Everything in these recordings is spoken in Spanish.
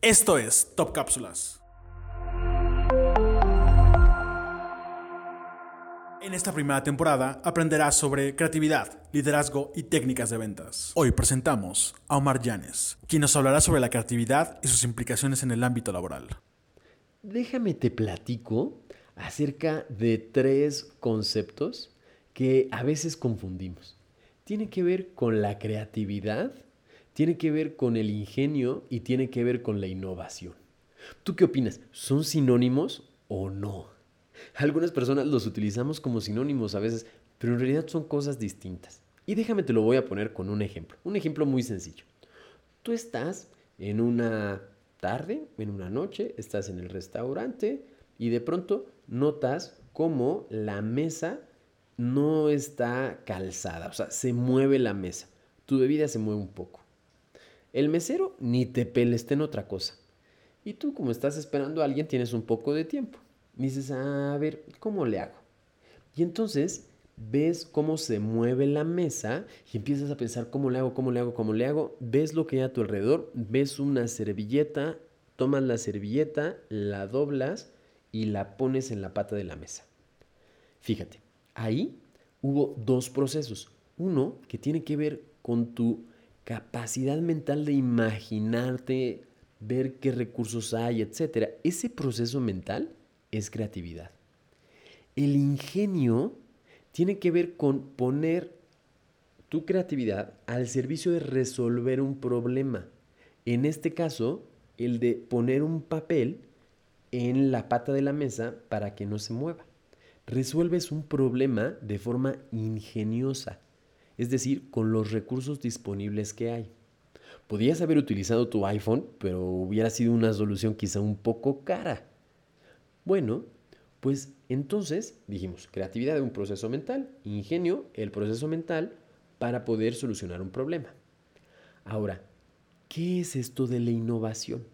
Esto es Top Cápsulas. En esta primera temporada aprenderás sobre creatividad, liderazgo y técnicas de ventas. Hoy presentamos a Omar Llanes, quien nos hablará sobre la creatividad y sus implicaciones en el ámbito laboral. Déjame te platico acerca de tres conceptos que a veces confundimos. Tiene que ver con la creatividad, tiene que ver con el ingenio y tiene que ver con la innovación. ¿Tú qué opinas? ¿Son sinónimos o no? Algunas personas los utilizamos como sinónimos a veces, pero en realidad son cosas distintas. Y déjame te lo voy a poner con un ejemplo, un ejemplo muy sencillo. Tú estás en una tarde, en una noche, estás en el restaurante y de pronto notas cómo la mesa no está calzada, o sea, se mueve la mesa. Tu bebida se mueve un poco. El mesero ni te pele, está en otra cosa. Y tú, como estás esperando a alguien, tienes un poco de tiempo. dices, a ver, ¿cómo le hago? Y entonces ves cómo se mueve la mesa y empiezas a pensar, ¿cómo le hago? ¿Cómo le hago? ¿Cómo le hago? Ves lo que hay a tu alrededor, ves una servilleta, tomas la servilleta, la doblas y la pones en la pata de la mesa. Fíjate, ahí hubo dos procesos. Uno que tiene que ver con tu capacidad mental de imaginarte, ver qué recursos hay, etc. Ese proceso mental es creatividad. El ingenio tiene que ver con poner tu creatividad al servicio de resolver un problema. En este caso, el de poner un papel en la pata de la mesa para que no se mueva. Resuelves un problema de forma ingeniosa es decir, con los recursos disponibles que hay. Podías haber utilizado tu iPhone, pero hubiera sido una solución quizá un poco cara. Bueno, pues entonces dijimos, creatividad un proceso mental, ingenio, el proceso mental para poder solucionar un problema. Ahora, ¿qué es esto de la innovación?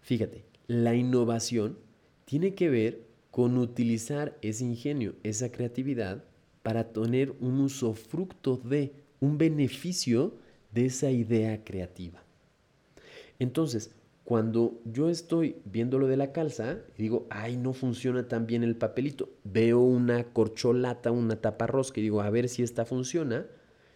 Fíjate, la innovación tiene que ver con utilizar ese ingenio, esa creatividad para tener un usufructo de, un beneficio de esa idea creativa. Entonces, cuando yo estoy viendo lo de la calza digo, ay, no funciona tan bien el papelito, veo una corcholata, una taparrosca y digo, a ver si esta funciona,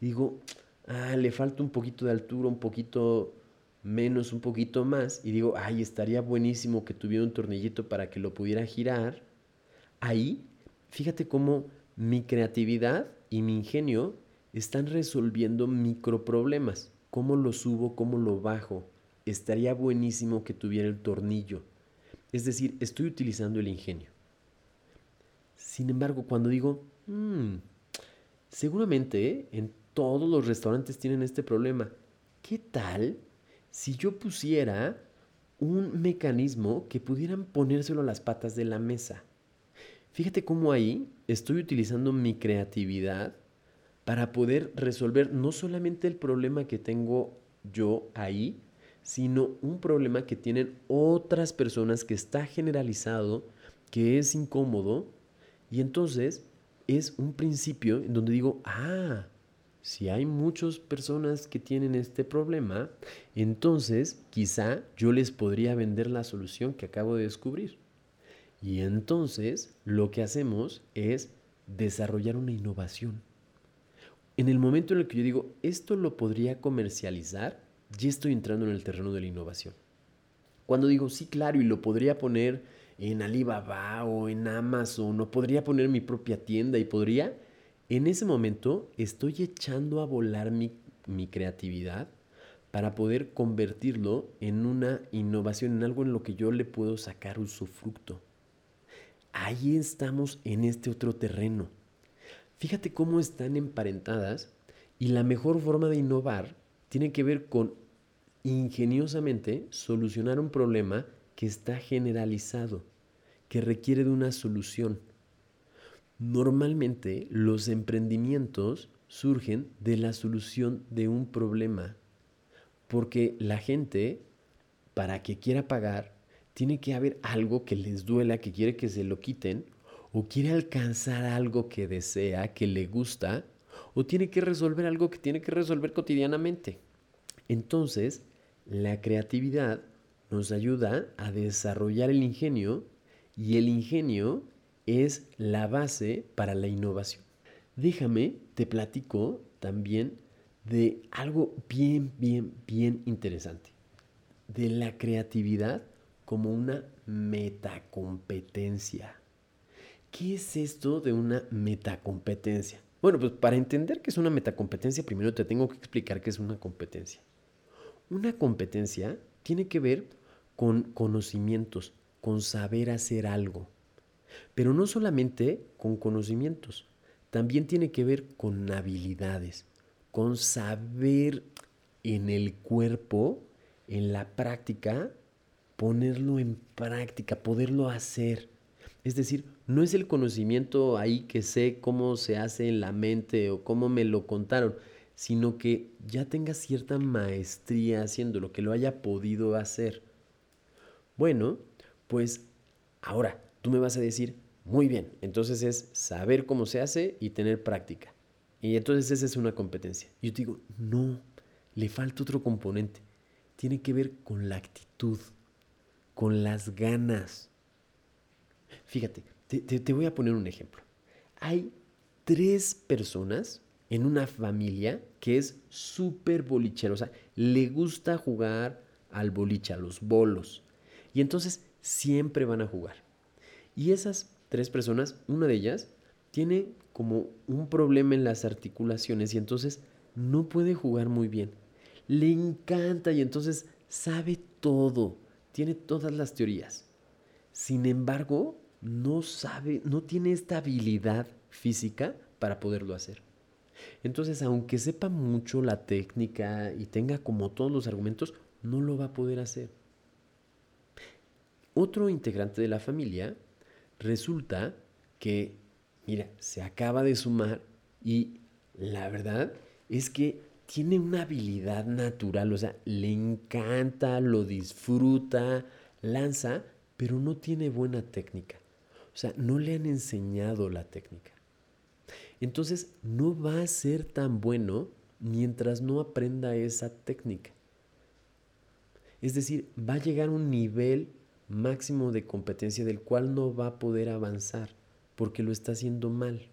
y digo, ah, le falta un poquito de altura, un poquito menos, un poquito más, y digo, ay, estaría buenísimo que tuviera un tornillito para que lo pudiera girar. Ahí, fíjate cómo mi creatividad y mi ingenio están resolviendo microproblemas. ¿Cómo lo subo? ¿Cómo lo bajo? Estaría buenísimo que tuviera el tornillo. Es decir, estoy utilizando el ingenio. Sin embargo, cuando digo, hmm, seguramente en todos los restaurantes tienen este problema. ¿Qué tal si yo pusiera un mecanismo que pudieran ponérselo a las patas de la mesa? Fíjate cómo ahí estoy utilizando mi creatividad para poder resolver no solamente el problema que tengo yo ahí, sino un problema que tienen otras personas que está generalizado, que es incómodo, y entonces es un principio en donde digo, ah, si hay muchas personas que tienen este problema, entonces quizá yo les podría vender la solución que acabo de descubrir. Y entonces lo que hacemos es desarrollar una innovación. En el momento en el que yo digo, esto lo podría comercializar, ya estoy entrando en el terreno de la innovación. Cuando digo, sí, claro, y lo podría poner en Alibaba o en Amazon, o podría poner mi propia tienda y podría, en ese momento estoy echando a volar mi, mi creatividad para poder convertirlo en una innovación, en algo en lo que yo le puedo sacar usufructo ahí estamos en este otro terreno. Fíjate cómo están emparentadas y la mejor forma de innovar tiene que ver con ingeniosamente solucionar un problema que está generalizado, que requiere de una solución. Normalmente los emprendimientos surgen de la solución de un problema, porque la gente, para que quiera pagar, tiene que haber algo que les duela, que quiere que se lo quiten, o quiere alcanzar algo que desea, que le gusta, o tiene que resolver algo que tiene que resolver cotidianamente. Entonces, la creatividad nos ayuda a desarrollar el ingenio y el ingenio es la base para la innovación. Déjame, te platico también de algo bien, bien, bien interesante. De la creatividad como una metacompetencia. ¿Qué es esto de una metacompetencia? Bueno, pues para entender qué es una metacompetencia, primero te tengo que explicar qué es una competencia. Una competencia tiene que ver con conocimientos, con saber hacer algo. Pero no solamente con conocimientos, también tiene que ver con habilidades, con saber en el cuerpo, en la práctica, ponerlo en práctica, poderlo hacer. Es decir, no es el conocimiento ahí que sé cómo se hace en la mente o cómo me lo contaron, sino que ya tenga cierta maestría haciéndolo, que lo haya podido hacer. Bueno, pues ahora tú me vas a decir, muy bien, entonces es saber cómo se hace y tener práctica. Y entonces esa es una competencia. Yo te digo, no, le falta otro componente. Tiene que ver con la actitud, con las ganas. Fíjate, te, voy a poner un ejemplo. Hay tres personas en una familia que es súper bolichero, o sea, le gusta jugar al boliche, a los bolos. Y entonces siempre van a jugar. Y esas tres personas, una de ellas, tiene como un problema en las articulaciones y entonces no puede jugar muy bien. Le encanta y entonces sabe todo, tiene todas las teorías. Sin embargo, no sabe, no tiene esta habilidad física para poderlo hacer. Entonces, aunque sepa mucho la técnica y tenga como todos los argumentos, no lo va a poder hacer. Otro integrante de la familia resulta que, mira, se acaba de sumar y la verdad es que tiene una habilidad natural, o sea, le encanta, lo disfruta, lanza, pero no tiene buena técnica. O sea, no le han enseñado la técnica. Entonces, no va a ser tan bueno mientras no aprenda esa técnica. Es decir, va a llegar a un nivel máximo de competencia del cual no va a poder avanzar porque lo está haciendo mal.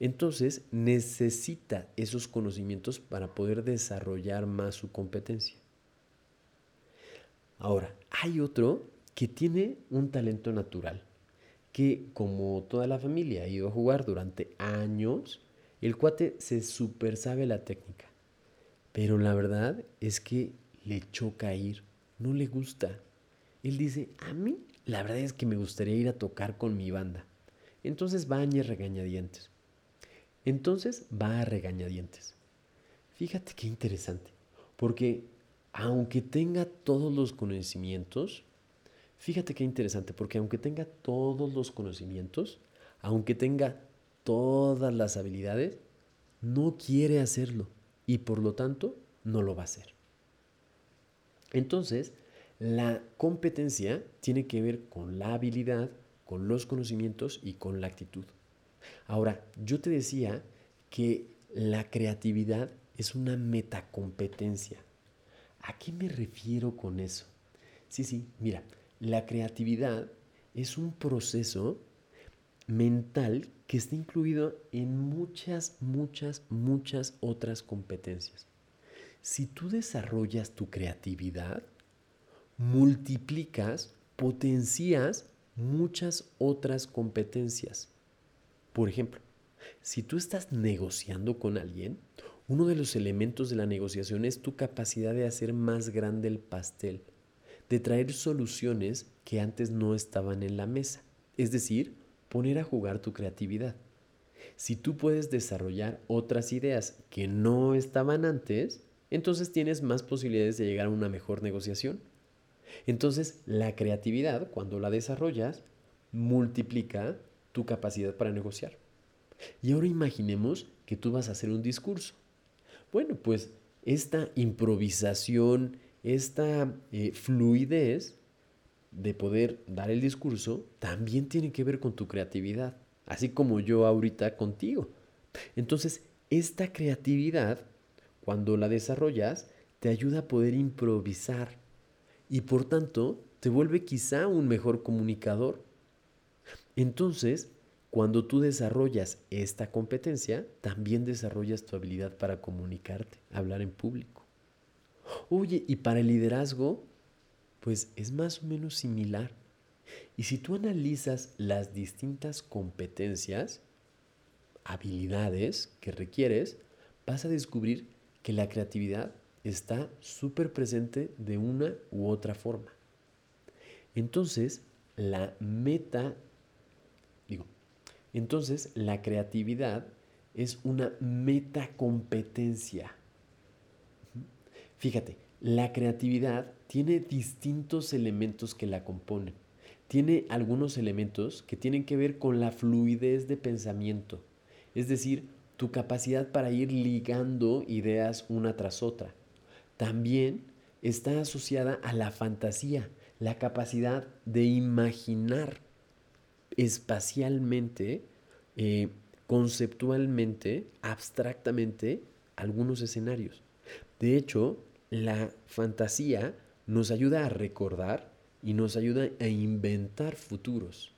Entonces necesita esos conocimientos para poder desarrollar más su competencia. Ahora, hay otro que tiene un talento natural que como toda la familia ha ido a jugar durante años, el cuate se super sabe la técnica. Pero la verdad es que le choca ir, no le gusta. Él dice, a mí la verdad es que me gustaría ir a tocar con mi banda. Entonces va regañadientes. Entonces va a regañadientes. Fíjate qué interesante, porque aunque tenga todos los conocimientos, Fíjate qué interesante, porque aunque tenga todos los conocimientos, aunque tenga todas las habilidades, no quiere hacerlo y por lo tanto no lo va a hacer. Entonces, la competencia tiene que ver con la habilidad, con los conocimientos y con la actitud. Ahora, yo te decía que la creatividad es una metacompetencia. ¿A qué me refiero con eso? Sí, sí, mira, la creatividad es un proceso mental que está incluido en muchas, muchas, muchas otras competencias. Si tú desarrollas tu creatividad, multiplicas, potencias muchas otras competencias. Por ejemplo, si tú estás negociando con alguien, uno de los elementos de la negociación es tu capacidad de hacer más grande el pastel de traer soluciones que antes no estaban en la mesa. Es decir, poner a jugar tu creatividad. Si tú puedes desarrollar otras ideas que no estaban antes, entonces tienes más posibilidades de llegar a una mejor negociación. Entonces, la creatividad, cuando la desarrollas, multiplica tu capacidad para negociar. Y ahora imaginemos que tú vas a hacer un discurso. Bueno, pues esta improvisación, esta eh, fluidez de poder dar el discurso también tiene que ver con tu creatividad, así como yo ahorita contigo. Entonces, esta creatividad, cuando la desarrollas, te ayuda a poder improvisar. y por tanto te vuelve quizá un mejor comunicador. Entonces, cuando tú desarrollas esta competencia, también desarrollas tu habilidad para comunicarte, hablar en público. Oye, y para el liderazgo, pues es más o menos similar. Y si tú analizas las distintas competencias, habilidades que requieres, vas a descubrir que la creatividad está súper presente de una u otra forma. Entonces, la meta, entonces la creatividad es una metacompetencia. Fíjate, la creatividad tiene distintos elementos que la componen. Tiene algunos elementos que tienen que ver con la fluidez de pensamiento, es decir, tu capacidad para ir ligando ideas una tras otra. También está asociada a la fantasía, la capacidad de imaginar espacialmente, eh, conceptualmente, abstractamente algunos escenarios. De hecho, la fantasía nos ayuda a recordar y nos ayuda a inventar futuros.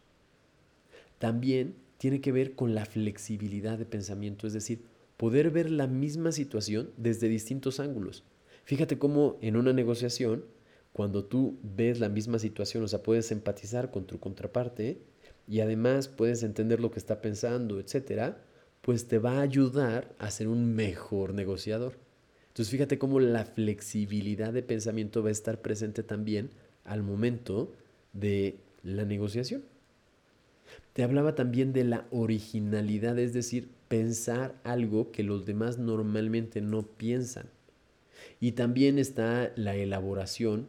También tiene que ver con la flexibilidad de pensamiento, es decir, poder ver la misma situación desde distintos ángulos. Fíjate cómo en una negociación, cuando tú ves la misma situación, o sea, puedes empatizar con tu contraparte y además puedes entender lo que está pensando, etcétera, pues te va a ayudar a ser un mejor negociador. Entonces, fíjate cómo la flexibilidad de pensamiento va a estar presente también al momento de la negociación. Te hablaba también de la originalidad, es decir, pensar algo que los demás normalmente no piensan. Y también está la elaboración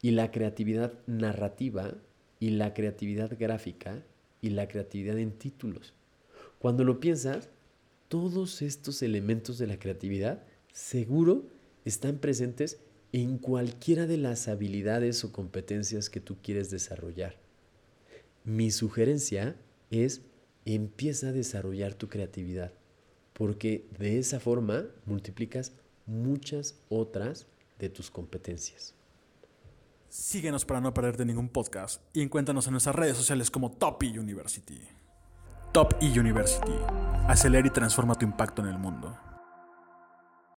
y la creatividad narrativa y la creatividad gráfica y la creatividad en títulos. Cuando lo piensas, todos estos elementos de la creatividad seguro están presentes en cualquiera de las habilidades o competencias que tú quieres desarrollar. Mi sugerencia es empieza a desarrollar tu creatividad, porque de esa forma multiplicas muchas otras de tus competencias. Síguenos para no perderte ningún podcast y encuéntranos en nuestras redes sociales como Top E University. Top E University. Acelera y transforma tu impacto en el mundo.